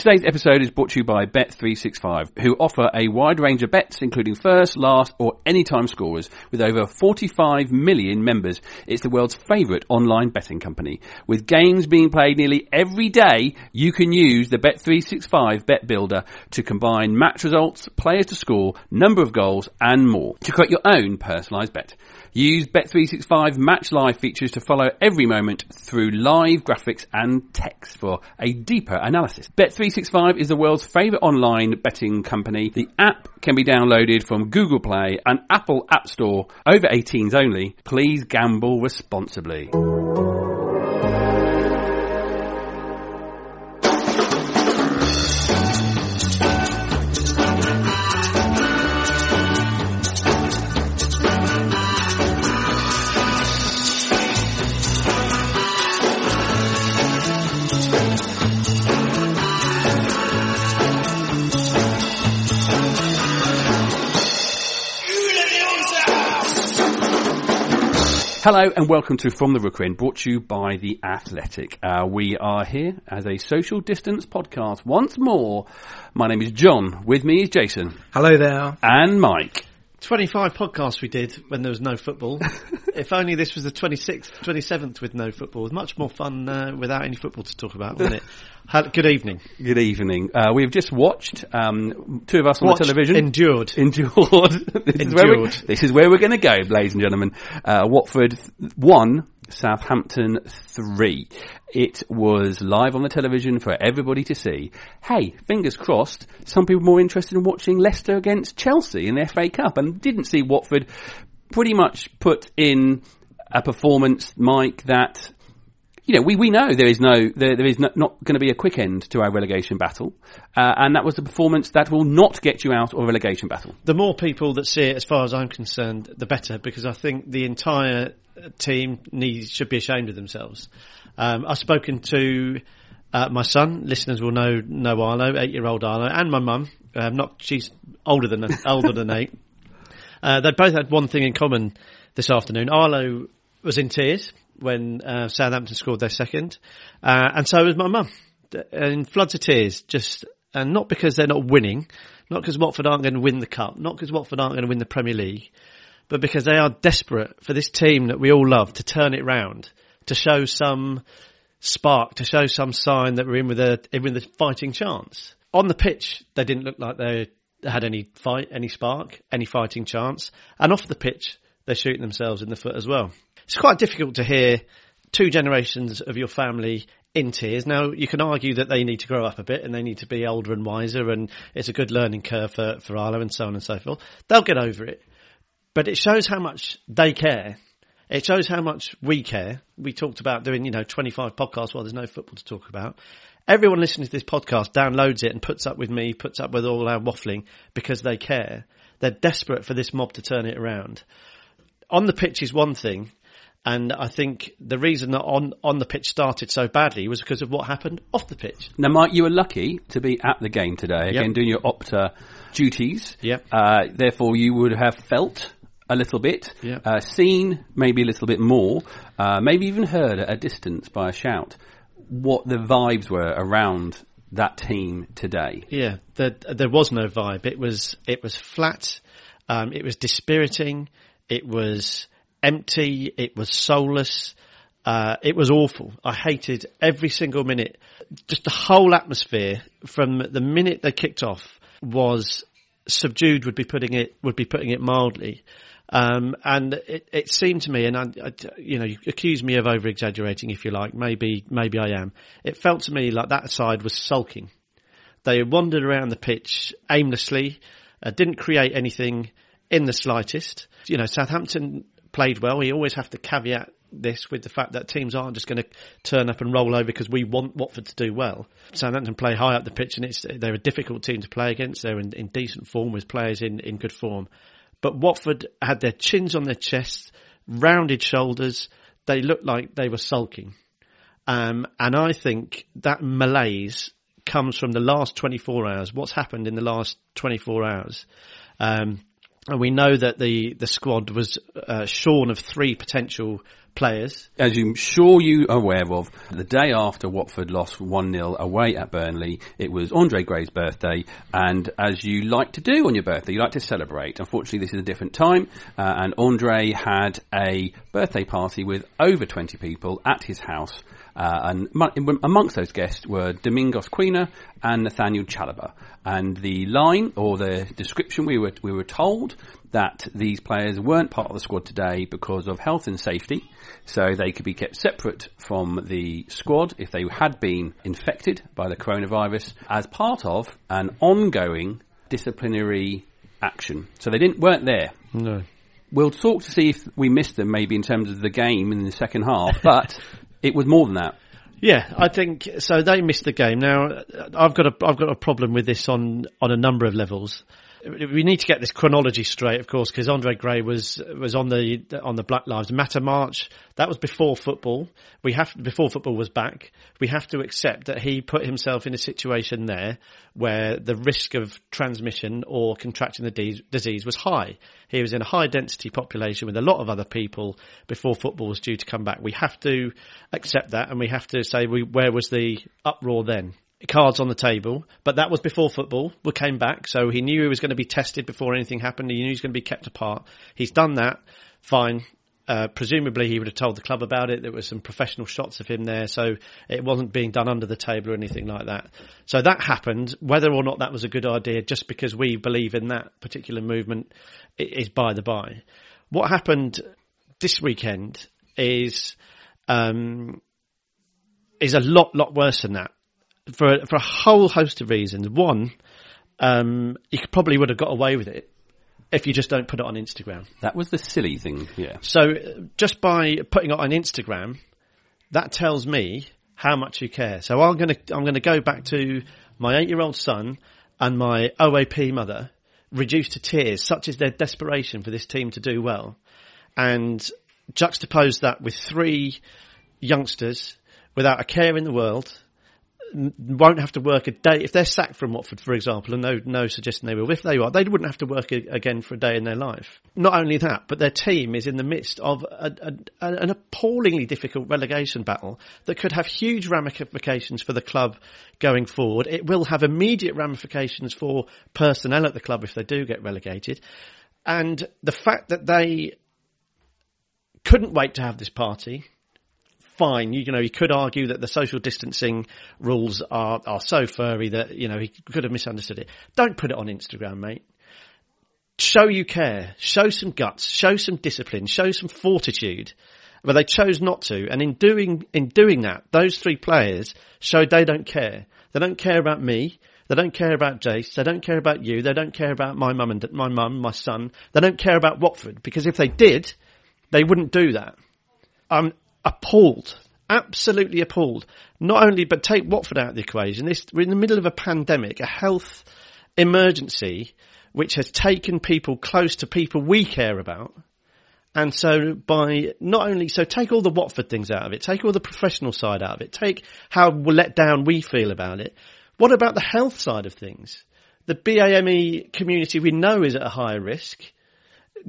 Today's episode is brought to you by Bet365, who offer a wide range of bets, including first, last, or anytime scorers, with over 45 million members. It's the world's favourite online betting company. With games being played nearly every day, you can use the Bet365 Bet Builder to combine match results, players to score, number of goals, and more to create your own personalised bet. Use Bet365 Match Live features to follow every moment through live graphics and text for a deeper analysis. Bet365 is the world's favourite online betting company. The app can be downloaded from Google Play and Apple App Store. Over 18s only. Please gamble responsibly. Hello and welcome to From the Rookery End, brought to you by The Athletic. Uh, we are here as a social distance podcast once more. My name is John. With me is Jason. Hello there. And Mike. 25 podcasts we did when there was no football. if only this was the 26th, 27th with no football. It was much more fun uh, without any football to talk about, wasn't it? Good evening. Good evening. Uh, we've just watched um, two of us on the television. Endured. Endured. this, Is where we, Endured. this is where we're going to go, ladies and gentlemen. Uh, Watford one, Southampton three. It was live on the television for everybody to see. Hey, fingers crossed, some people more interested in watching Leicester against Chelsea in the FA Cup and didn't see Watford pretty much put in a performance, Mike, that you know, we, we know there is no, there, there is no, not going to be a quick end to our relegation battle. Uh, and that was a performance that will not get you out of a relegation battle. The more people that see it, as far as I'm concerned, the better, because I think the entire team needs, should be ashamed of themselves. Um, I've spoken to uh, my son. Listeners will know know Arlo, eight year old Arlo, and my mum. Um, not she's older than older than eight. Uh, they both had one thing in common this afternoon. Arlo was in tears when uh, Southampton scored their second, uh, and so was my mum, in floods of tears. Just and not because they're not winning, not because Watford aren't going to win the cup, not because Watford aren't going to win the Premier League, but because they are desperate for this team that we all love to turn it round, to show some spark, to show some sign that we're in with a in with a fighting chance. On the pitch, they didn't look like they had any fight, any spark, any fighting chance, and off the pitch, they're shooting themselves in the foot as well. It's quite difficult to hear two generations of your family in tears. Now, you can argue that they need to grow up a bit and they need to be older and wiser, and it's a good learning curve for, for Arlo and so on and so forth. They'll get over it. But it shows how much they care. It shows how much we care. We talked about doing, you know, 25 podcasts while there's no football to talk about. Everyone listening to this podcast downloads it and puts up with me, puts up with all our waffling because they care. They're desperate for this mob to turn it around. On the pitch is one thing, and I think the reason that on, on the pitch started so badly was because of what happened off the pitch. Now, Mike, you were lucky to be at the game today, again, Yep. doing your Opta duties. Yep. Uh, therefore, you would have felt a little bit, Yep. uh, seen maybe a little bit more, uh, maybe even heard at a distance by a shout what the vibes were around that team today. Yeah, there, there was no vibe. It was it was flat. Um, it was dispiriting. It was empty. It was soulless. Uh, it was awful. I hated every single minute. Just the whole atmosphere from the minute they kicked off was subdued. Would be putting it would be putting it mildly. Um, and it, it seemed to me, and I, I, you know, you accuse me of over exaggerating if you like. Maybe, maybe I am. It felt to me like that side was sulking. They wandered around the pitch aimlessly, uh, didn't create anything in the slightest. You know, Southampton played well. We always have to caveat this with the fact that teams aren't just going to turn up and roll over because we want Watford to do well. Southampton play high up the pitch and it's, they're a difficult team to play against. They're in, in decent form with players in, in good form. But Watford had their chins on their chests, rounded shoulders. They looked like they were sulking. Um, and I think that malaise comes from the last 24 hours. What's happened in the last 24 hours? Um, and we know that the, the squad was uh, shorn of three potential players. As I'm sure you are aware of, the day after Watford lost 1-0 away at Burnley, it was Andre Gray's birthday, and as you like to do on your birthday, you like to celebrate. Unfortunately, this is a different time, uh, and Andre had a birthday party with over 20 people at his house, uh, and amongst those guests were Domingos Quina and Nathaniel Chalobah. And the line or the description we were we were told that these players weren't part of the squad today because of health and safety, so they could be kept separate from the squad if they had been infected by the coronavirus as part of an ongoing disciplinary action. So they didn't weren't there. No. We'll talk to see if we missed them maybe in terms of the game in the second half, but it was more than that. Yeah, I think so. They missed the game. Now, I've got a I've got a problem with this on on a number of levels we need to get this chronology straight, of course, because Andre Gray was was on the on the Black Lives Matter march. That was before football. We have before football was back. We have to accept that he put himself in a situation there where the risk of transmission or contracting the de- disease was high. He was in a high density population with a lot of other people before football was due to come back. We have to accept that, and we have to say, we, where was the uproar then? Cards on the table, but that was before football. We came back, so he knew he was going to be tested before anything happened. He knew he was going to be kept apart. He's done that. Fine. Uh, presumably, he would have told the club about it. There were some professional shots of him there, so it wasn't being done under the table or anything like that. So that happened. Whether or not that was a good idea, just because we believe in that particular movement, is by the by. What happened this weekend is um, is a lot, lot worse than that for for a whole host of reasons. One, um, you probably would have got away with it if you just don't put it on Instagram. That was the silly thing, yeah. So just by putting it on Instagram, that tells me how much you care. So I'm gonna I'm gonna go back to my eight year old son and my OAP mother, reduced to tears, such is their desperation for this team to do well, and juxtapose that with three youngsters without a care in the world won't have to work a day if they're sacked from Watford, for example, and no no suggestion they will. If they are, they wouldn't have to work a, again for a day in their life. Not only that, but their team is in the midst of a, a, an appallingly difficult relegation battle that could have huge ramifications for the club going forward. It will have immediate ramifications for personnel at the club if they do get relegated, and the fact that they couldn't wait to have this party fine. You, you, know, you could argue that the social distancing rules are, are so furry that, you know, he could have misunderstood it. Don't put it on Instagram, mate. Show you care. Show some guts. Show some discipline. Show some fortitude. But they chose not to. And in doing, in doing that, those three players showed they don't care. They don't care about me. They don't care about Jace. They don't care about you. They don't care about my mum and my mum, my son. They don't care about Watford because if they did, they wouldn't do that. I'm appalled, absolutely appalled. Not only, but take Watford out of the equation. This, we're in the middle of a pandemic, a health emergency, which has taken people close to people we care about. And so by not only, so take all the Watford things out of it, take all the professional side out of it, take how let down we feel about it. What about the health side of things? The BAME community we know is at a higher risk.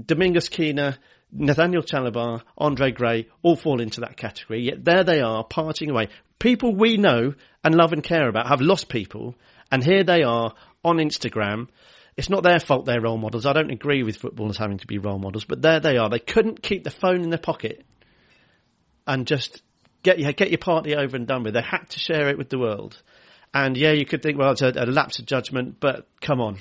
Domingos Quina Nathaniel Chalobah, Andre Gray all fall into that category. Yet there they are, parting away. People we know and love and care about have lost people, and here they are on Instagram. It's not their fault they're role models. I don't agree with footballers having to be role models, but there they are. They couldn't keep the phone in their pocket and just get your, get your party over and done with. They had to share it with the world. And yeah, you could think, well, it's a, a lapse of judgment, but come on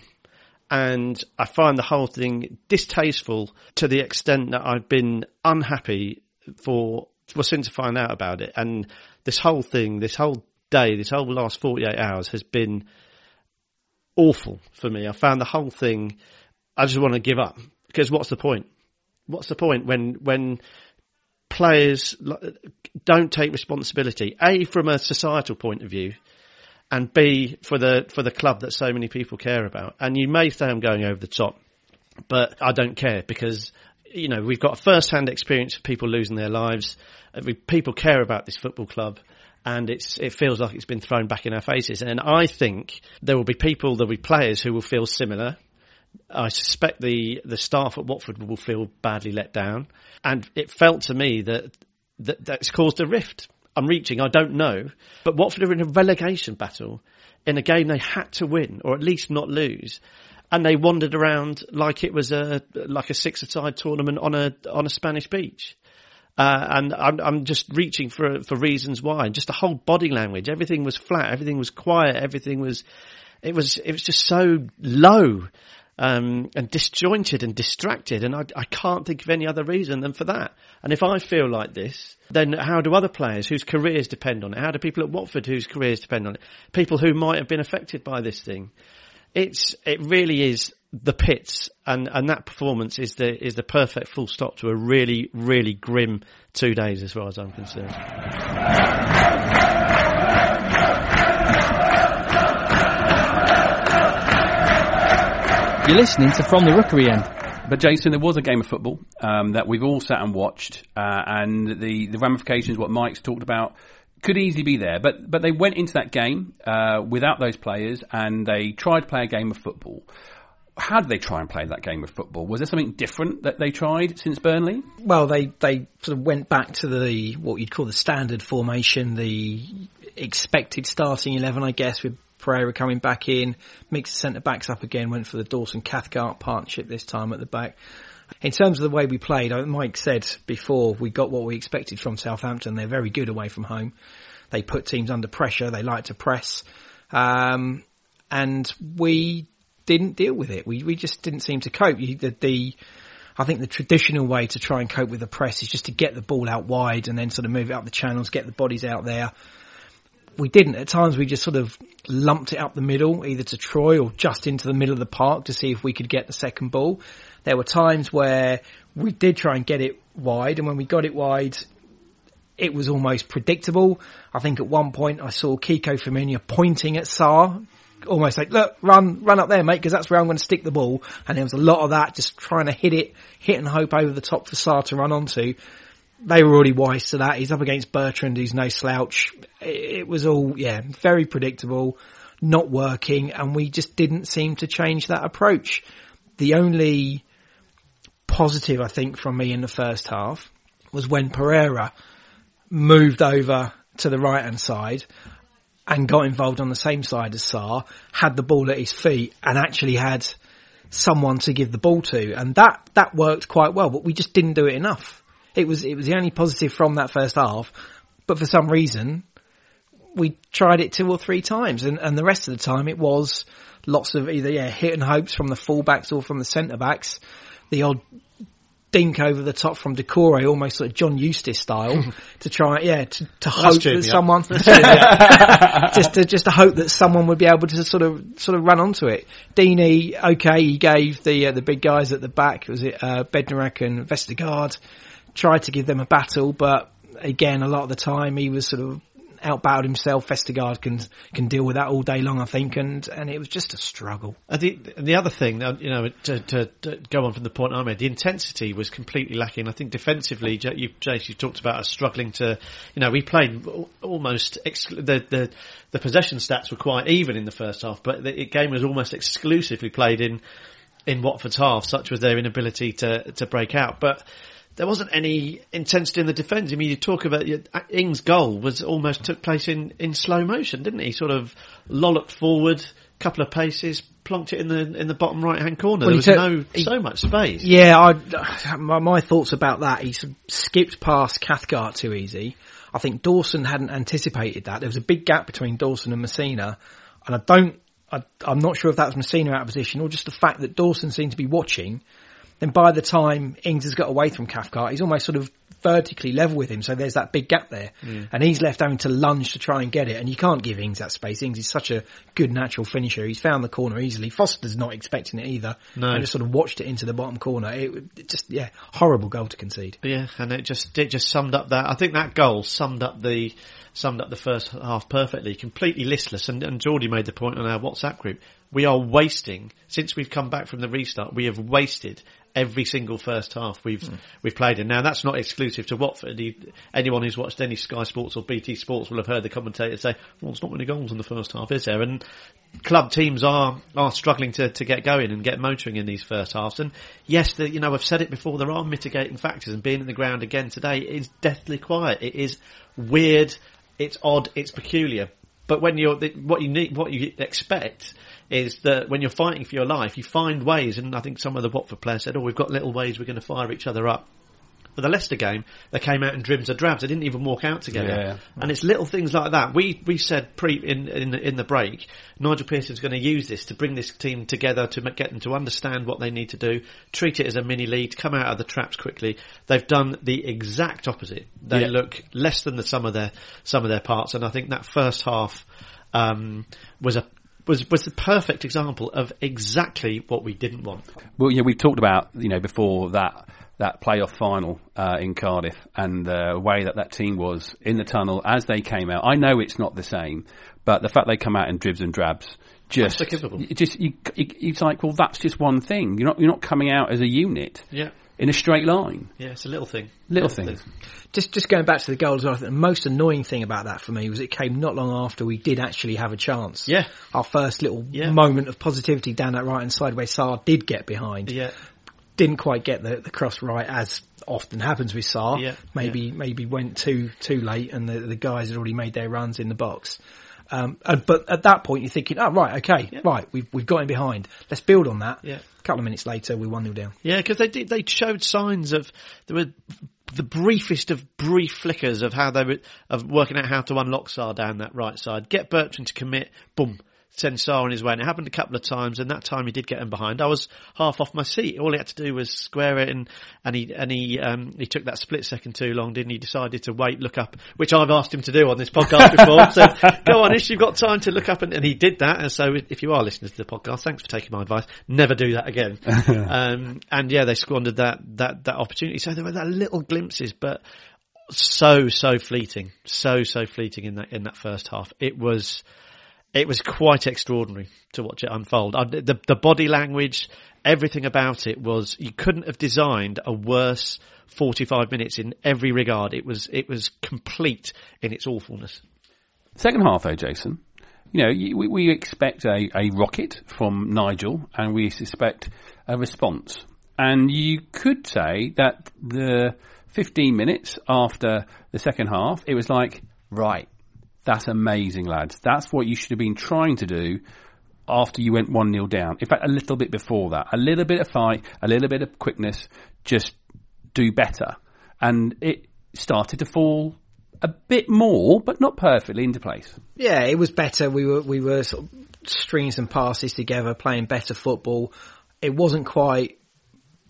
and I find the whole thing distasteful to the extent that I've been unhappy for well since I find out about it. And this whole thing, this whole day, this whole last forty eight hours has been awful for me. I found the whole thing. I just want to give up because what's the point? What's the point when when players don't take responsibility? A from a societal point of view and B for the for the club that so many people care about. And you may say I'm going over the top, but I don't care because you know we've got a first-hand experience of people losing their lives. Uh, people care about this football club. And it's, it feels like it's been thrown back in our faces. And I think there will be people, there'll be players who will feel similar. I suspect the, the staff at Watford will feel badly let down. And it felt to me that that, that's caused a rift. I'm reaching, I don't know. But Watford are in a relegation battle in a game they had to win, or at least not lose. And they wandered around like it was a, like a six-a-side tournament on a, on a Spanish beach. Uh, and I'm, I'm just reaching for, for reasons why. Just the whole body language, everything was flat, everything was quiet, everything was, it was, it was just so low um, and disjointed and distracted. And I, I can't think of any other reason than for that. And if I feel like this, then how do other players whose careers depend on it? How do people at Watford whose careers depend on it? People who might have been affected by this thing. It's, it really is the pits and, and that performance is the, is the perfect full stop to a really, really grim two days as far as I'm concerned. You're listening to From the Rookery End. But Jason, there was a game of football um, that we've all sat and watched, uh, and the the ramifications, what Mike's talked about, could easily be there. But but they went into that game uh, without those players, and they tried to play a game of football. How did they try and play that game of football? Was there something different that they tried since Burnley? Well, they they sort of went back to the what you'd call the standard formation, the expected starting eleven, I guess, with Pereira coming back in, mixed centre backs up again, went for the Dawson Cathcart partnership this time at the back. In terms of the way we played, Mike said before we got what we expected from Southampton. They're very good away from home. They put teams under pressure. They like to press. Um, and we didn't deal with it. We, we just didn't seem to cope. The, the, I think the traditional way to try and cope with the press is just to get the ball out wide and then sort of move it up the channels, get the bodies out there we didn't. At times we just sort of lumped it up the middle, either to Troy or just into the middle of the park to see if we could get the second ball. There were times where we did try and get it wide, and when we got it wide, it was almost predictable. I think at one point I saw Kiko Femenia pointing at Sarr, almost like, look, run, run up there, mate, because that's where I'm going to stick the ball. And there was a lot of that, just trying to hit it, hit and hope over the top for Sarr to run onto they were already wise to that. He's up against Bertrand, who's no slouch. It, was all, yeah, very predictable, not working, and we just didn't seem to change that approach. The only positive, I think, from me in the first half was when Pereira moved over to the right hand side and got involved on the same side as Sarr, had the ball at his feet and actually had someone to give the ball to. And that, that worked quite well, but we just didn't do it enough. It was it was the only positive from that first half, but for some reason we tried it two or three times, and, and the rest of the time it was lots of either yeah hit and hopes from the fullbacks or from the centre backs, the odd dink over the top from Doucouré, almost sort of John Eustace style, to try, yeah, to, to hope that someone, just to just to hope that someone would be able to sort of sort of run onto it. Deeney, okay, he gave the uh, the big guys at the back, was it uh, Bednarek and Vestergaard, tried to give them a battle, but again, a lot of the time he was sort of outbowed himself. Vestergaard can can deal with that all day long, I think, and and it was just a struggle. And the the other thing, uh, you know, to, to, to, go on from the point I made, the intensity was completely lacking. I think defensively, you, Jace, you talked about us struggling to, you know, we played almost the the the possession stats were quite even in the first half, but the game was almost exclusively played in in Watford's half. Such was their inability to to break out, but there wasn't any intensity in the defence. I mean, you talk about Ings' goal was almost took place in, in slow motion, didn't he? Sort of lolloped forward, a couple of paces, plonked it in the in the bottom right hand corner. Well, there was took, no he, so much space. Yeah, I, my, my thoughts about that. He skipped past Cathcart too easy. I think Dawson hadn't anticipated that. There was a big gap between Dawson and Masina, and I don't. I, I'm not sure if that was Masina out of position or just the fact that Dawson seemed to be watching then by the time Ings has got away from Cathcart, he's almost sort of vertically level with him. So there's that big gap there. Mm. And he's left having to lunge to try and get it. And you can't give Ings that space. Ings is such a good natural finisher. He's found the corner easily. Foster's not expecting it either. No. And just sort of watched it into the bottom corner. It, it just, yeah, horrible goal to concede. Yeah. And it just, it just summed up that. I think that goal summed up the, summed up the first half perfectly, completely listless. And, and Geordie made the point on our WhatsApp group. We are wasting, since we've come back from the restart, we have wasted every single first half we've mm. we've played in. Now that's not exclusive to Watford. He, anyone who's watched any Sky Sports or BT Sports will have heard the commentator say, "Well, it's not many goals in the first half, is there?" And club teams are are struggling to, to get going and get motoring in these first halves. And yes, the, you know I've said it before. There are mitigating factors, and being in the ground again today is deathly quiet. It is weird. It's odd. It's peculiar. But when you're what you need, what you expect is that when you're fighting for your life, you find ways. And I think some of the Watford players said, "Oh, we've got little ways we're going to fire each other up." For the Leicester game, they came out in dribs or drabs. They didn't even walk out together. Yeah. And it's little things like that. We we said pre in in, in the break, Nigel Pearson's going to use this to bring this team together to get them to understand what they need to do, treat it as a mini league, come out of the traps quickly. They've done the exact opposite. They Yeah. look less than the some of their some of their parts, and I think that first half um, was a was was the perfect example of exactly what we didn't want. Well, yeah, we've talked about you know before that that playoff final uh, in Cardiff and the way that that team was in the tunnel as they came out. I know it's not the same, but the fact they come out in dribs and drabs just just you, you, it's like well that's just one thing. You're not you're not coming out as a unit Yeah, in a straight line. yeah, it's a little thing. Little thing. Just just going back to the goals, I think the most annoying thing about that for me was it came not long after we did actually have a chance. Yeah. Our first little Yeah. moment of positivity down that right hand side where Sarr did get behind. Yeah, Didn't quite get the, the cross right as often happens with Sarr. Yeah. Maybe maybe went too too late and the, the guys had already made their runs in the box. Um, but at that point you're thinking, oh right, okay, right, we've we've got him behind. Let's build on that. Yeah. A couple of minutes later, we're one 0 down. yeah, because they did. They showed signs of there were the briefest of brief flickers of how they were of working out how to unlock Sarr down that right side. Get Bertrand to commit. Boom. Send Sarr on his way, and it happened a couple of times. And that time he did get him behind. I was half off my seat. All he had to do was square it, and and he and he um, he took that split second too long, didn't he? Decided to wait, look up, which I've asked him to do on this podcast before. so go on, if you've got time to look up, and, and he did that. And so if you are listening to the podcast, thanks for taking my advice. Never do that again. um, and yeah, they squandered that that that opportunity. So there were that little glimpses, but so so fleeting, so so fleeting in that in that first half. It was it was quite extraordinary to watch it unfold. The the body language, everything about it was you couldn't have designed a worse forty five minutes in every regard. It was it was complete in its awfulness. Second half, though, Jason. You know, we, we expect a, a rocket from Nigel, and we suspect a response. And you could say that the 15 minutes after the second half, it was like, right, that's amazing, lads. That's what you should have been trying to do after you went 1 0 down. In fact, a little bit before that. A little bit of fight, a little bit of quickness, just do better. And it started to fall a bit more, but not perfectly into place. Yeah, it was better. We were we were sort of stringing some passes together, playing better football. It wasn't quite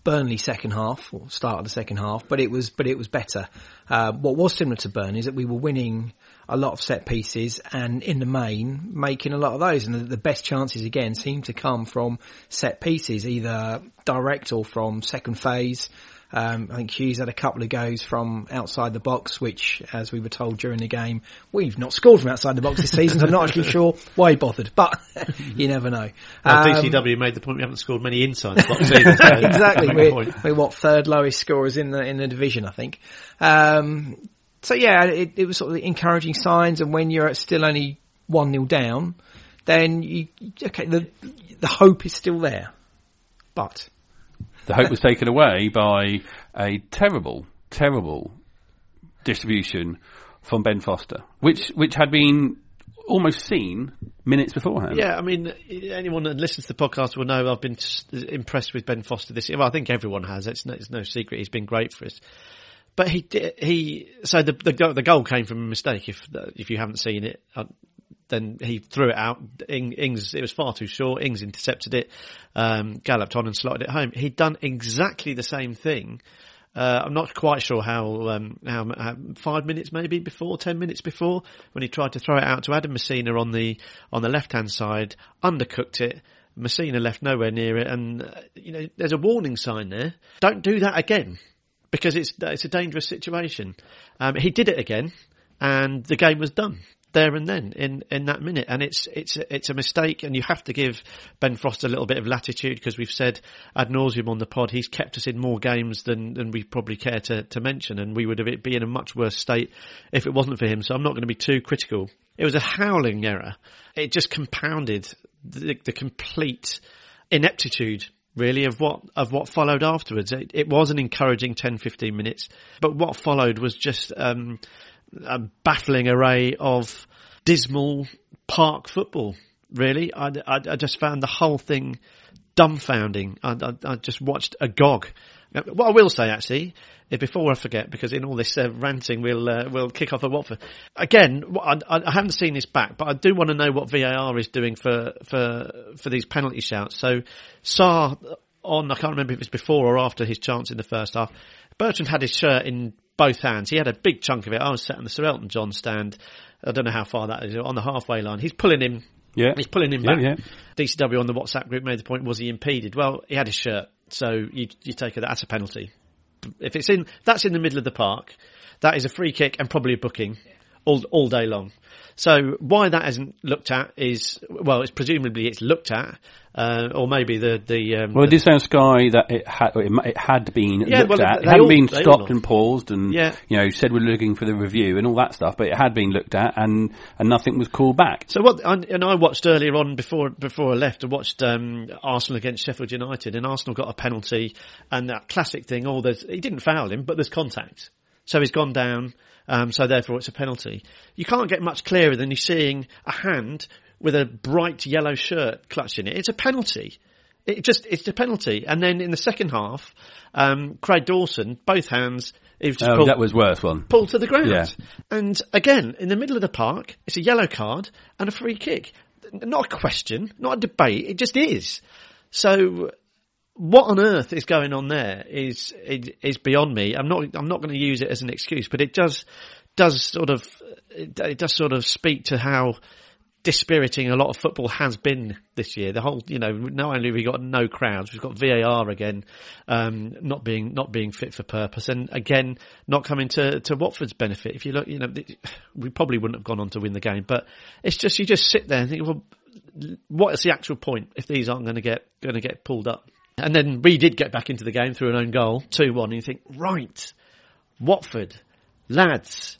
Burnley second half or start of the second half, but it was but it was better. Uh, what was similar to Burnley is that we were winning a lot of set pieces and in the main making a lot of those, and the, the best chances again seem to come from set pieces, either direct or from second phase. Um, I think Hughes had a couple of goes from outside the box, which, as we were told during the game, we've not scored from outside the box this season. so I'm not actually sure why he bothered, but you never know. Well, Um, DCW made the point we haven't scored many inside the box either. so exactly. We're, we're what third lowest scorers in the in the division, I think. Um, so yeah, it, it was sort of encouraging signs. And when you're still only one 0 down, then you okay. The the hope is still there, but The hope was taken away by a terrible, terrible distribution from Ben Foster, which which had been almost seen minutes beforehand. Yeah, I mean, anyone that listens to the podcast will know I've been impressed with Ben Foster this year. Well, I think everyone has. It's no, it's no secret. He's been great for us. But he he, so the, the, goal, the goal came from a mistake. If, if you haven't seen it, uh, then he threw it out. Ing, Ings, it was far too short. Ings intercepted it, um, galloped on and slotted it home. He'd done exactly the same thing. Uh, I'm not quite sure how, um, how, how, five minutes maybe before, ten minutes before, when he tried to throw it out to Adam Masina on the, on the left hand side, undercooked it. Masina left nowhere near it and, uh, you know, there's a warning sign there. Don't do that again because it's, it's a dangerous situation. Um, he did it again and the game was done. there and then in, in that minute. And it's, it's, it's a mistake and you have to give Ben Foster a little bit of latitude because we've said ad nauseum on the pod, he's kept us in more games than, than we probably care to, to mention and we would have be in a much worse state if it wasn't for him. So I'm not going to be too critical. It was a howling error. It just compounded the, the complete ineptitude really of what of what followed afterwards. It, it, was an encouraging 10, 15 minutes, but what followed was just um, a baffling array of dismal park football. Really, I, I, I just found the whole thing dumbfounding. I, I, just watched agog. What I will say actually, before I forget, because in all this uh, ranting, we'll uh, we'll kick off at Watford again. I, I, haven't seen this back, but I do want to know what VAR is doing for for for these penalty shouts. So, Sarr on I can't remember if it was before or after his chance in the first half. Bertrand had his shirt in both hands. He had a big chunk of it. I was sat on the Sir Elton John stand. I don't know how far that is on the halfway line. He's pulling him. Yeah, he's pulling him yeah, back. Yeah. DCW on the WhatsApp group made the point: was he impeded? Well, he had his shirt, so you you take it that's a penalty. If it's in that's in the middle of the park, that is a free kick and probably a booking all all day long. So why that isn't looked at is well, it's presumably it's looked at, uh, or maybe the the. Um, well, it did say on Sky that it had it, had been Yeah, looked well, at. It hadn't all- been stopped and paused, and Yeah. you know said we're looking for the review and all that stuff. But it had been looked at, and and nothing was called back. So what? And and I watched earlier on before before I left. I watched um, Arsenal against Sheffield United, and Arsenal got a penalty, and that classic thing. Oh, there's he didn't foul him, but there's contact, so he's gone down. Um, so therefore, it's a penalty. You can't get much clearer than you're seeing a hand with a bright yellow shirt clutching it. It's a penalty. It just it's a penalty. And then in the second half, um, Craig Dawson, both hands. Was just Oh, pulled- that was worse one. pulled to the ground. Yeah. And again, in the middle of the park, it's a yellow card and a free kick. Not a question, not a debate, it just is. So, what on earth is going on there is, is, beyond me. I'm not, I'm not going to use it as an excuse, but it does, does sort of, it, does sort of speak to how dispiriting a lot of football has been this year. The whole, you know, not only we got no crowds, we've got VAR again, um, not being not being fit for purpose, and again not coming to to Watford's benefit. If you look, you know, we probably wouldn't have gone on to win the game, but it's just you just sit there and think, well, what is the actual point if these aren't going to get going to get pulled up? And then we did get back into the game through an own goal, two one, and you think, right, Watford, lads,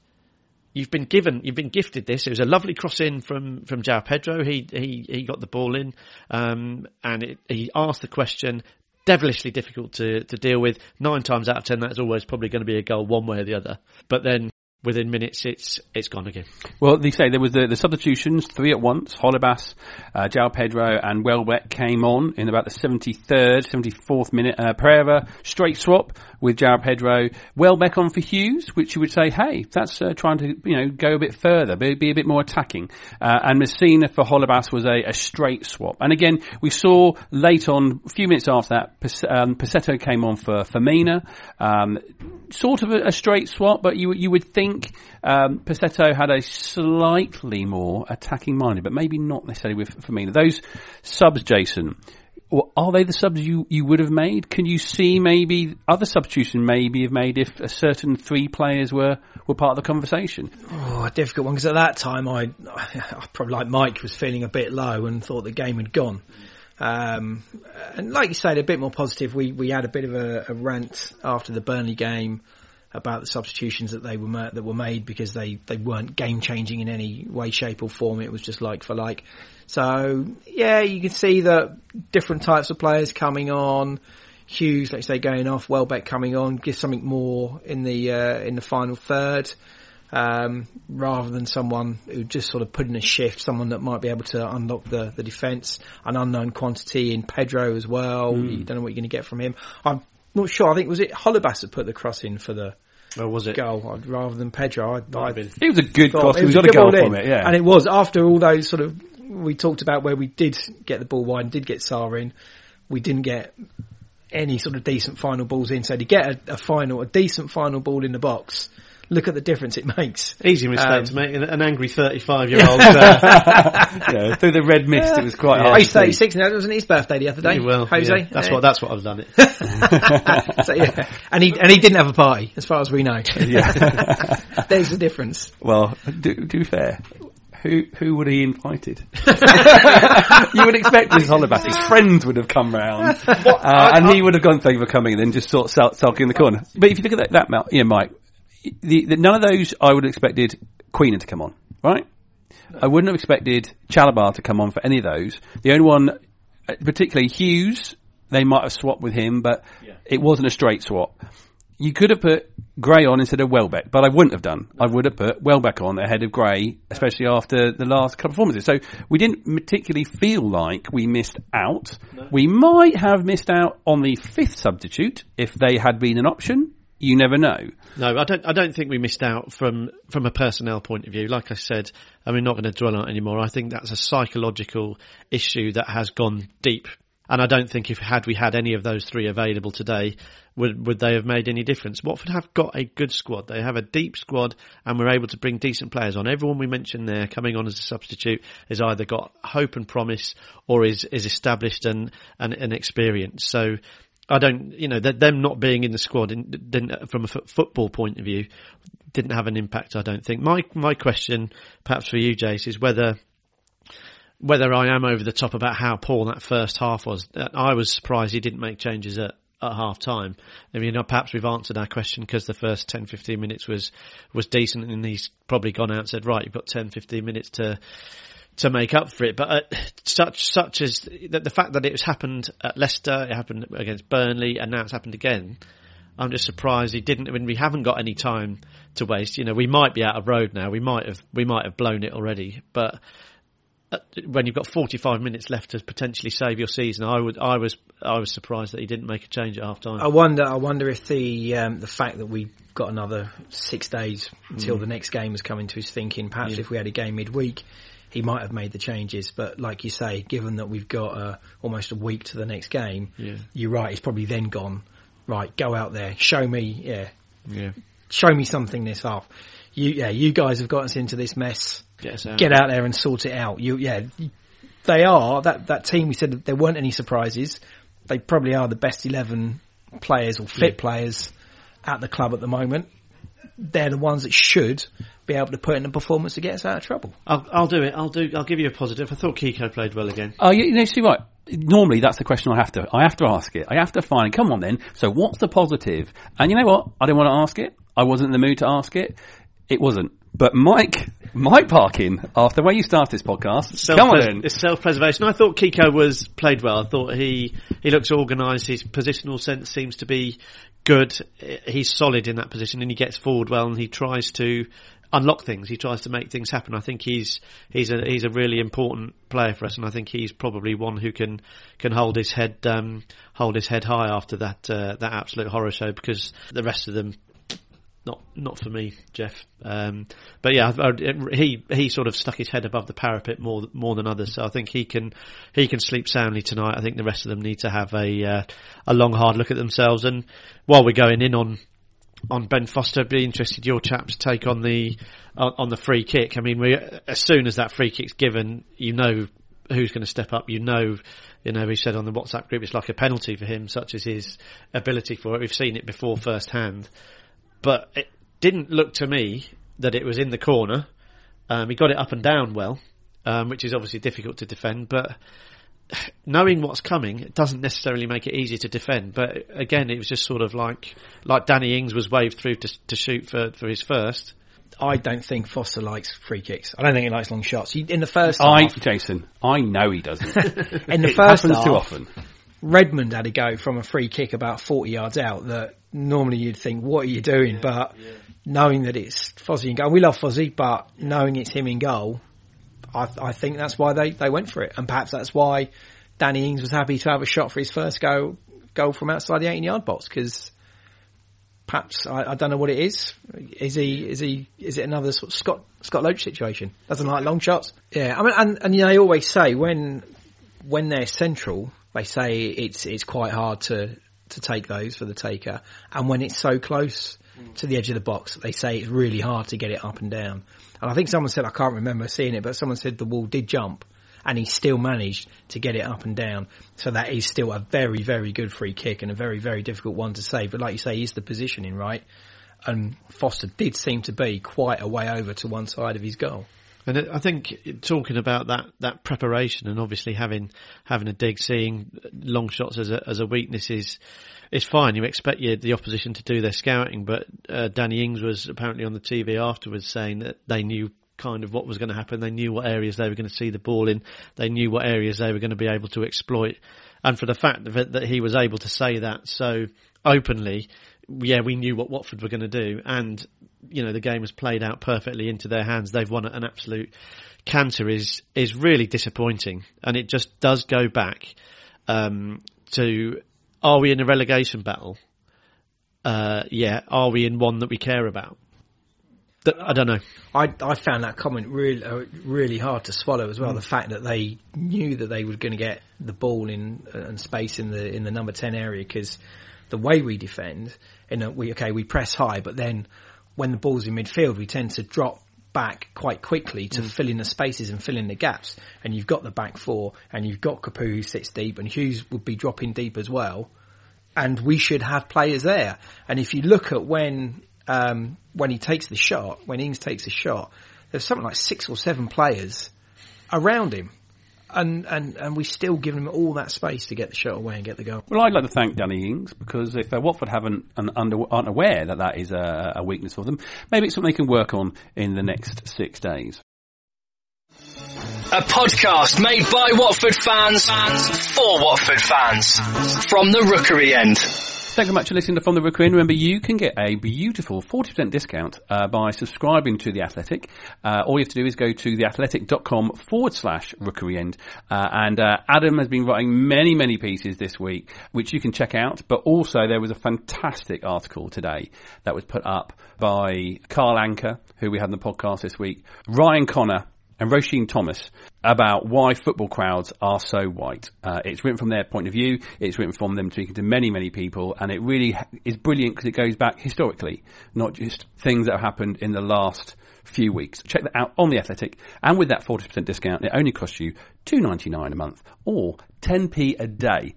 you've been given, you've been gifted this. It was a lovely cross in from from João Pedro. He he he got the ball in, um, and it, he asked the question. Devilishly difficult to to deal with. Nine times out of ten, that's always probably going to be a goal, one way or the other. But then within minutes, it's it's gone again. Well, they say there was the, the substitutions, three at once. Holebas, uh, João Pedro and Welbeck came on in about the 73rd, 74th minute. Uh, Pereira, straight swap with João Pedro. Welbeck on for Hughes, which you would say, hey, that's uh, trying to, you know, go a bit further, be, be a bit more attacking. Uh, and Masina for Holebas was a, a straight swap. And again, we saw late on, a few minutes after that, um, came on for Femenia. Um, sort of a, a straight swap, but you, you would think um, Pussetto had a slightly more attacking minded, but maybe not necessarily with Femenia. Those subs, Jason, are they the subs you, you would have made? Can you see maybe other substitution maybe have made if a certain three players were, were part of the conversation? Oh, a difficult one because at that time I, I probably like Mike was feeling a bit low and thought the game had gone. Um, and like you said, a bit more positive. We we had a bit of a, a rant after the Burnley game about the substitutions that they were ma- that were made because they, they weren't game changing in any way, shape, or form. It was just like for like. So yeah, you can see that different types of players coming on. Hughes, let's say, going off. Welbeck coming on, gives something more in the uh, in the final third um, rather than someone who just sort of put in a shift, someone that might be able to unlock the, the defence, an unknown quantity in Pedro as well. You don't know what you're going to get from him. I'm not sure. I think was it Holebas that put the cross in for the Or was it? goal I'd- rather than Pedro. I, I It was a good cross. it We was got a goal ball from in. it, yeah. And it was after all those sort of we talked about where we did get the ball wide and did get Sarr in, we didn't get any sort of decent final balls in. So to get a, a final, a decent final ball in the box, look at the difference it makes. Easy mistake Um, to make. An an angry thirty-five-year-old. Uh, yeah, through the red mist, it was quite Yeah. hard. He's 36 now. It wasn't his birthday the other day. well, Jose. yeah, that's Yeah. what. That's what I've done it. So, yeah. And he and he didn't have a party, as far as we know. Yeah. There's the difference. well, do, do fair. who who would he invited? you would expect his Hollerback. His friends would have come round, uh, and he would have gone, "Thank you for coming," and then just sort of sul- sulking in the corner. But if you look at that, that Mal- yeah, Mike, the, the, none of those I would have expected Quina to come on, right? I wouldn't have expected Chalobah to come on for any of those. The only one, uh, particularly Hughes, they might have swapped with him, but it wasn't a straight swap. You could have put Gray on instead of Welbeck, but I wouldn't have done. I would have put Welbeck on ahead of Gray, especially after the last couple of performances. So we didn't particularly feel like we missed out. We might have missed out on the fifth substitute if they had been an option. You never know. No, I don't. I don't think we missed out from from a personnel point of view. Like I said, and we're not going to dwell on it anymore. I think that's a psychological issue that has gone deep, and I don't think if had we had any of those three available today, would would they have made any difference? Watford have got a good squad. They have a deep squad, and we're able to bring decent players on. Everyone we mentioned there coming on as a substitute has either got hope and promise, or is is established and and, and experienced. So. I don't, you know, them not being in the squad didn't, didn't, from a f- football point of view, didn't have an impact. I don't think. My my question, perhaps for you, Jace, is whether whether I am over the top about how poor that first half was. Uh, I was surprised he didn't make changes at, at half time. I mean, uh, perhaps we've answered our question because the first 10, 15 minutes was, was decent and he's probably gone out and said, right, you've got 10, 15 minutes to, to make up for it. But uh, such, such as the, the fact that it has happened at Leicester, it happened against Burnley and now it's happened again. I'm just surprised he didn't. I mean, we haven't got any time to waste. You know, we might be out of road now. We might have, we might have blown it already, but uh, when you've got 45 minutes left to potentially save your season, I would, I was, I was surprised that he didn't make a change at half time. I wonder. I wonder if the um, the fact that we've got another six days until the next game has come into his thinking. Perhaps if we had a game midweek, he might have made the changes. But like you say, given that we've got uh, almost a week to the next game, Yeah. you're right. He's probably then gone. Right, go out there, show me. Yeah, Yeah. show me something this half. You, yeah, you guys have got us into this mess. Get out. Get out there and sort it out. You, yeah, they are that that team. We said that there weren't any surprises. They probably are the best eleven players or fit players at the club at the moment. They're the ones that should be able to put in a performance to get us out of trouble. I'll, I'll do it. I'll do. I'll give you a positive. I thought Kiko played well again. Oh, you, you know, see what? Normally, that's the question I have to. I have to ask it. I have to find. Come on, then. So, what's the positive? And you know what? I didn't want to ask it. I wasn't in the mood to ask it. It wasn't. But Mike, Mike Parkin, after the way you started this podcast, come on then. It's self-preservation. I thought Kiko was played well. I thought he he looks organised. His positional sense seems to be good. He's solid in that position, and he gets forward well, and he tries to unlock things. He tries to make things happen. I think he's he's a he's a really important player for us, and I think he's probably one who can can hold his head um, hold his head high after that uh, that absolute horror show because the rest of them not not for me, Jeff. Um, but yeah, I- I- he he sort of stuck his head above the parapet more more than others. So I think he can he can sleep soundly tonight. I think the rest of them need to have a uh, a long hard look at themselves. And while we're going in on on Ben Foster, I'd be interested your chaps take on the on, the free kick. I mean, we as soon as that free kick's given, you know who's going to step up. You know, you know, he said on the WhatsApp group, it's like a penalty for him, such as his ability for it. We've seen it before firsthand but it didn't look to me that it was in the corner. Um, he got it up and down well, um, which is obviously difficult to defend, but knowing what's coming, it doesn't necessarily make it easy to defend. But again, it was just sort of like, like Danny Ings was waved through to, to shoot for, for his first. I don't think Foster likes free kicks. I don't think he likes long shots. He, in the first I, half, Jason, I know he doesn't. in the it first happens half, too often. Redmond had a go from a free kick about 40 yards out that normally you'd think, what are you doing? but knowing that it's Fozzie in goal, we love Fozzie, but knowing it's him in goal, I, I think that's why they, they went for it. And perhaps that's why Danny Ings was happy to have a shot for his first goal, goal from outside the 18 yard box because perhaps I, I don't know what it is. Is he? Is he? Is it another sort of Scott Scott Loach situation? Doesn't like long shots. Yeah, I mean, and, and you know, they always say when when they're central, they say it's it's quite hard to to take those for the taker, and when it's so close mm. to the edge of the box, they say it's really hard to get it up and down. And I think someone said I can't remember seeing it, but someone said the wall did jump. And he still managed to get it up and down. So that is still a very, very good free kick and a very, very difficult one to save. But like you say, is the positioning right? And Foster did seem to be quite a way over to one side of his goal. And I think talking about that, that preparation and obviously having having a dig, seeing long shots as a as a weakness is is fine. You expect you, the opposition to do their scouting, but uh, Danny Ings was apparently on the TV afterwards saying that they knew kind of what was going to happen. They knew what areas they were going to see the ball in. They knew what areas they were going to be able to exploit. And for the fact that, that he was able to say that so openly, yeah, we knew what Watford were going to do, and you know the game has played out perfectly into their hands. They've won an absolute canter. is is really disappointing, and it just does go back um, to are we in a relegation battle? Uh, yeah, are we in one that we care about? Th- I don't know. I, I found that comment really uh, really hard to swallow as well. The fact that they knew that they were going to get the ball in uh, and space in the in the number ten area because the way we defend, in that we okay we press high, but then when the ball's in midfield, we tend to drop back quite quickly to fill in the spaces and fill in the gaps. And you've got the back four, and you've got Capoue who sits deep, and Hughes would be dropping deep as well and we should have players there. And if you look at when um, when he takes the shot, when Ings takes the shot, there's something like six or seven players around him, and and and we still give him all that space to get the shot away and get the goal. Well, I'd like to thank Danny Ings because if uh, Watford haven't and under, aren't aware that that is a, a weakness for them, maybe it's something they can work on in the next six days. A podcast made by Watford fans for Watford fans. From the Rookery end. Thanks so much for listening to From the Rookery. And remember, you can get a beautiful 40% discount uh, by subscribing to The Athletic. Uh, all you have to do is go to theathletic.com forward slash Rookery End. Uh, and uh, Adam has been writing many, many pieces this week, which you can check out. But also, there was a fantastic article today that was put up by Carl Anka, who we had in the podcast this week, Ryan Connor, and Roisin Thomas about why football crowds are so white. Uh, it's written from their point of view. It's written from them speaking to many, many people, and it really is brilliant because it goes back historically, not just things that have happened in the last few weeks. Check that out on the Athletic, and with that 40% discount, it only costs you two ninety nine a month or 10p a day.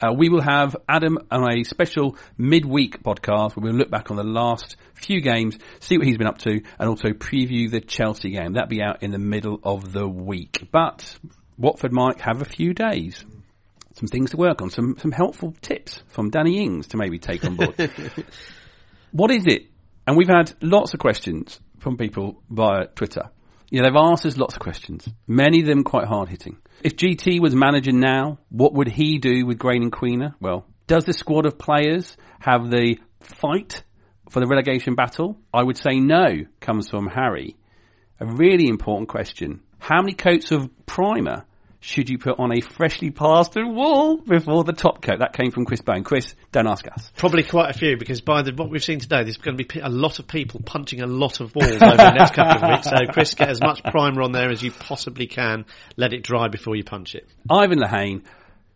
Uh, we will have Adam on a special midweek podcast where we'll look back on the last few games, see what he's been up to, and also preview the Chelsea game. That'll be out in the middle of the week. But Watford might have a few days. Some things to work on, some, some helpful tips from Danny Ings to maybe take on board. what is it? And we've had lots of questions from people via Twitter. Know, they've asked us lots of questions, many of them quite hard hitting. If GT was manager now, what would he do with Grain and Quina? Well, does the squad of players have the fight for the relegation battle? I would say no, comes from Harry. A really important question. How many coats of primer should you put on a freshly plastered wall before the top coat? That came from Chris Bone. Chris, don't ask us. Probably quite a few because by the, what we've seen today, there's going to be a lot of people punching a lot of walls over the next couple of weeks. So, Chris, get as much primer on there as you possibly can. Let it dry before you punch it. Ivan Lahane,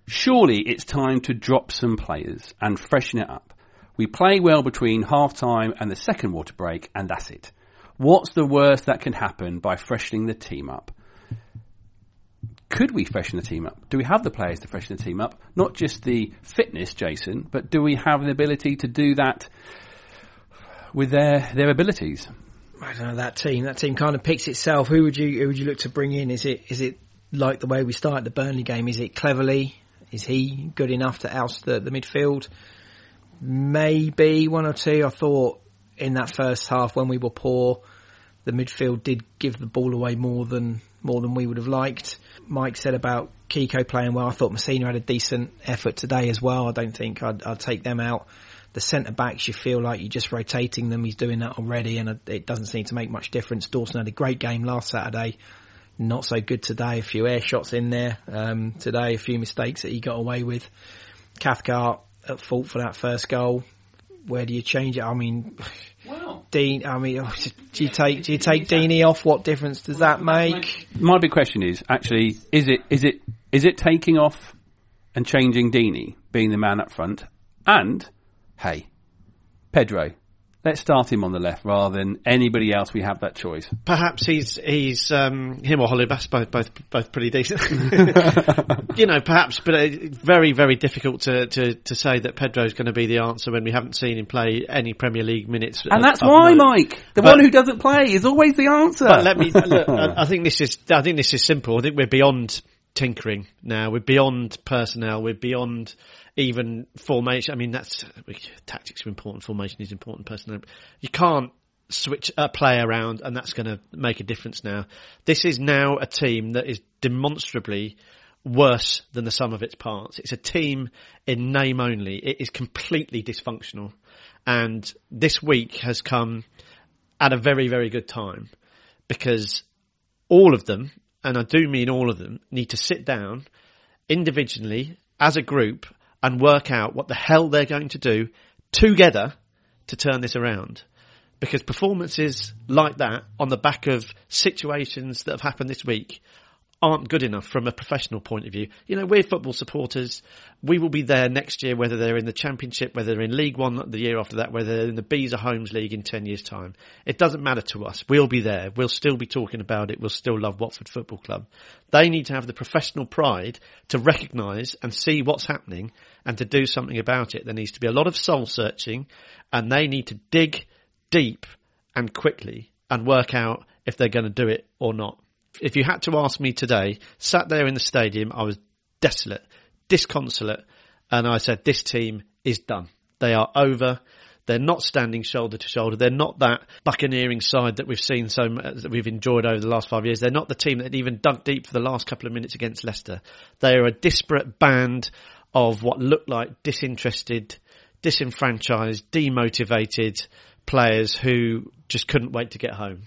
surely it's time to drop some players and freshen it up. We play well between half time and the second water break, and that's it. What's the worst that can happen by freshening the team up? Could we freshen the team up? Do we have the players to freshen the team up? Not just the fitness, Jason, but do we have the ability to do that with their, their abilities? I don't know that team. That team kind of picks itself. Who would you who would you look to bring in? Is it is it like the way we started the Burnley game? Is it Cleverley? Is he good enough to oust the, the midfield? Maybe one or two. I thought in that first half when we were poor, the midfield did give the ball away more than more than we would have liked. Mike said about Kiko playing well. I thought Masina had a decent effort today as well. I don't think I'd, I'd take them out. The centre backs, you feel like you're just rotating them. He's doing that already, and it doesn't seem to make much difference. Dawson had a great game last Saturday. Not so good today. A few air shots in there um, today. A few mistakes that he got away with. Cathcart at fault for that first goal. Where do you change it? I mean, Dean. I mean, oh, do you take do you take Deeney off? What difference does that make? My big question is actually is it is it is it taking off and changing Deeney being the man up front and hey Pedro let's start him on the left rather than anybody else. We have that choice. Perhaps he's he's um, him or Holebas both both both pretty decent. you know, perhaps, but it's very very difficult to, to, to say that Pedro's going to be the answer when we haven't seen him play any Premier League minutes. And of- that's of why, note. Mike, the But- one who doesn't play is always the answer. But let me. Look, I I think this is. I think this is simple. I think we're beyond tinkering now. We're beyond personnel. We're beyond even formation. I mean, that's tactics are important. Formation is important. Personnel. You can't switch a play around, and that's going to make a difference now. This is now a team that is demonstrably worse than the sum of its parts. It's a team in name only. It is completely dysfunctional, and this week has come at a very, very good time because all of them, and I do mean all of them, need to sit down individually as a group and work out what the hell they're going to do together to turn this around. Because performances like that on the back of situations that have happened this week aren't good enough from a professional point of view. You know, we're football supporters. We will be there next year, whether they're in the Championship, whether they're in League One the year after that, whether they're in the Beazer Homes League in 10 years' time. It doesn't matter to us. We'll be there. We'll still be talking about it. We'll still love Watford Football Club. They need to have the professional pride to recognise and see what's happening and to do something about it. There needs to be a lot of soul searching and they need to dig deep and quickly and work out if they're going to do it or not. If you had to ask me today, sat there in the stadium, I was desolate, disconsolate, and I said, this team is done. They are over. They're not standing shoulder to shoulder. They're not that buccaneering side that we've seen so mu- uh, that we've enjoyed over the last five years. They're not the team that even dug deep for the last couple of minutes against Leicester. They are a disparate band of what looked like disinterested, disenfranchised, demotivated players who just couldn't wait to get home.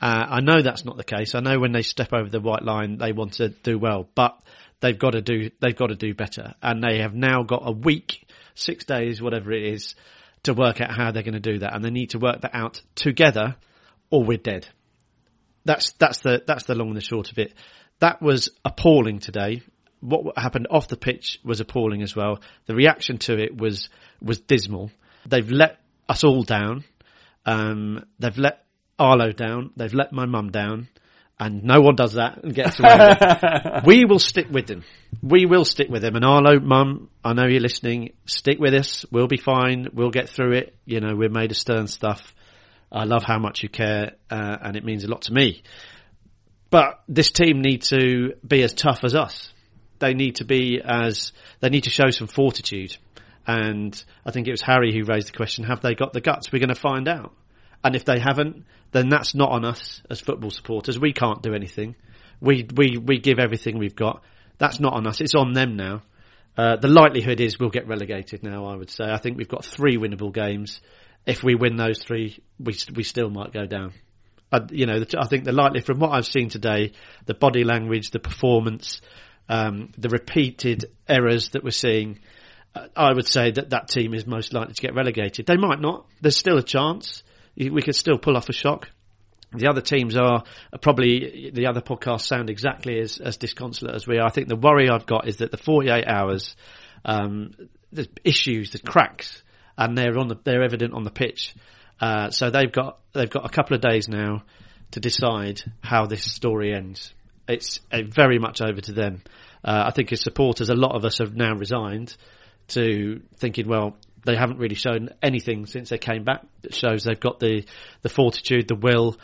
Uh, I know that's not the case. I know when they step over the white line, they want to do well, but they've got to do they've got to do better, and they have now got a week, six days, whatever it is, to work out how they're going to do that, and they need to work that out together, or we're dead. That's that's the that's the long and the short of it. That was appalling today. What happened off the pitch was appalling as well. The reaction to it was was dismal. They've let us all down. Um, they've let Arlo down. They've let my mum down. And no one does that and gets away. We will stick with them. We will stick with them. And Arlo, mum, I know you're listening. Stick with us. We'll be fine. We'll get through it. You know, we're made of stern stuff. I love how much you care, uh, and it means a lot to me. But this team need to be as tough as us. They need to be as they need to show some fortitude. And I think it was Harry who raised the question: Have they got the guts? We're going to find out. And if they haven't, then that's not on us as football supporters. We can't do anything. We we we give everything we've got. That's not on us. It's on them now. Uh, the likelihood is we'll get relegated now. I would say. I think we've got three winnable games. If we win those three, we we still might go down. Uh, you know, I think the likely from what I've seen today, the body language, the performance, um, the repeated errors that we're seeing, uh, I would say that that team is most likely to get relegated. They might not. There's still a chance. We could still pull off a shock. The other teams are probably the other podcasts sound exactly as, as disconsolate as we are. I think the worry I've got is that the 48 hours, um, there's issues, the cracks, and they're on the they're evident on the pitch. Uh, so they've got they've got a couple of days now to decide how this story ends. It's uh, very much over to them. Uh, I think his supporters, a lot of us have now resigned to thinking, well, they haven't really shown anything since they came back. It shows they've got the the fortitude, the will,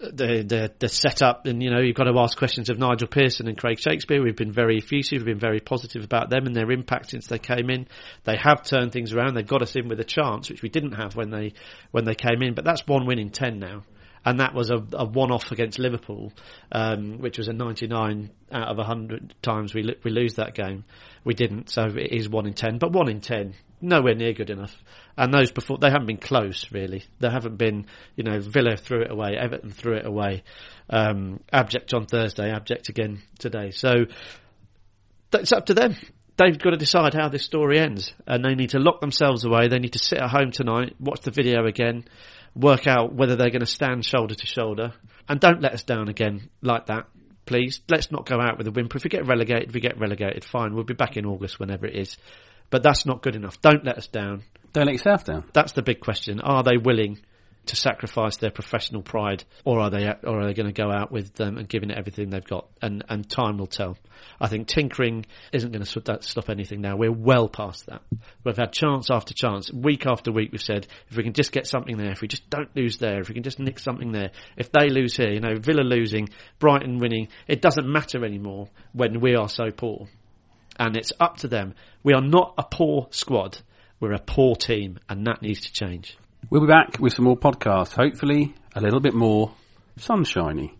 the the the setup, and you know you've got to ask questions of Nigel Pearson and Craig Shakespeare. We've been very effusive, we've been very positive about them and their impact since they came in. They have turned things around. They've got us in with a chance, which we didn't have when they when they came in. But that's one win in ten now. And that was a, a one-off against Liverpool, um, which was a 99 out of 100 times we we lose that game. We didn't, so it is one in 10. But one in 10, nowhere near good enough. And those before, they haven't been close, really. They haven't been, you know, Villa threw it away, Everton threw it away, um, abject on Thursday, abject again today. So it's up to them. They've got to decide how this story ends, and they need to lock themselves away. They need to sit at home tonight, watch the video again, work out whether they're going to stand shoulder to shoulder, and don't let us down again like that. Please, let's not go out with a whimper. If we get relegated, we get relegated. Fine, we'll be back in August whenever it is. But that's not good enough. Don't let us down. Don't let yourself down. That's the big question. Are they willing to sacrifice their professional pride, or are they, or are they going to go out with them and giving it everything they've got? And and time will tell. I think tinkering isn't going to stop anything now. We're well past that. We've had chance after chance, week after week. We've said if we can just get something there, if we just don't lose there, if we can just nick something there, if they lose here, you know, Villa losing, Brighton winning, it doesn't matter anymore when we are so poor. And it's up to them. We are not a poor squad. We're a poor team, and that needs to change. We'll be back with some more podcasts, hopefully a little bit more sunshiny.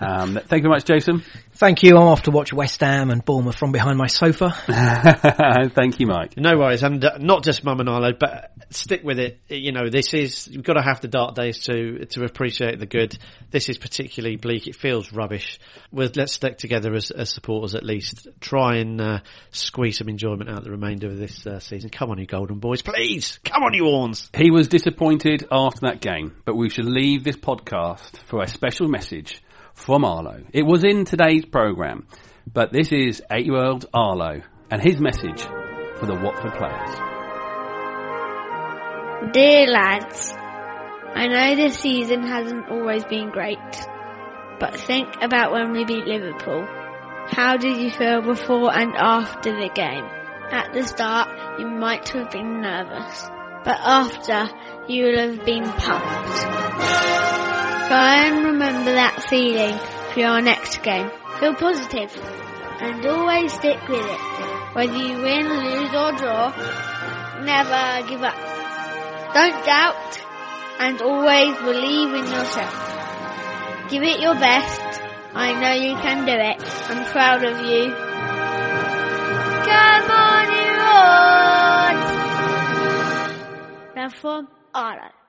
Um, thank you very much, Jason. Thank you. I'm off to watch West Ham and Bournemouth from behind my sofa. thank you, Mike. No worries, and uh, not just Mum and Arlo, but stick with it. You know, this is you've got to have the dark days to to appreciate the good. This is particularly bleak. It feels rubbish. With let's stick together as, as supporters at least. Try and uh, squeeze some enjoyment out the remainder of this uh, season. Come on, you Golden Boys, please. Come on, you Horns. He was disappointed after that game, but we should leave this podcast for a special message from Arlo. It was in today's programme, but this is eight-year-old Arlo and his message for the Watford players. Dear lads, I know this season hasn't always been great, but think about when we beat Liverpool. How did you feel before and after the game? At the start, you might have been nervous, but after, you will have been pumped. Try and remember that feeling for your next game. Feel positive and always stick with it. Whether you win, lose or draw, never give up. Don't doubt and always believe in yourself. Give it your best. I know you can do it. I'm proud of you. Come on, you From Arlo.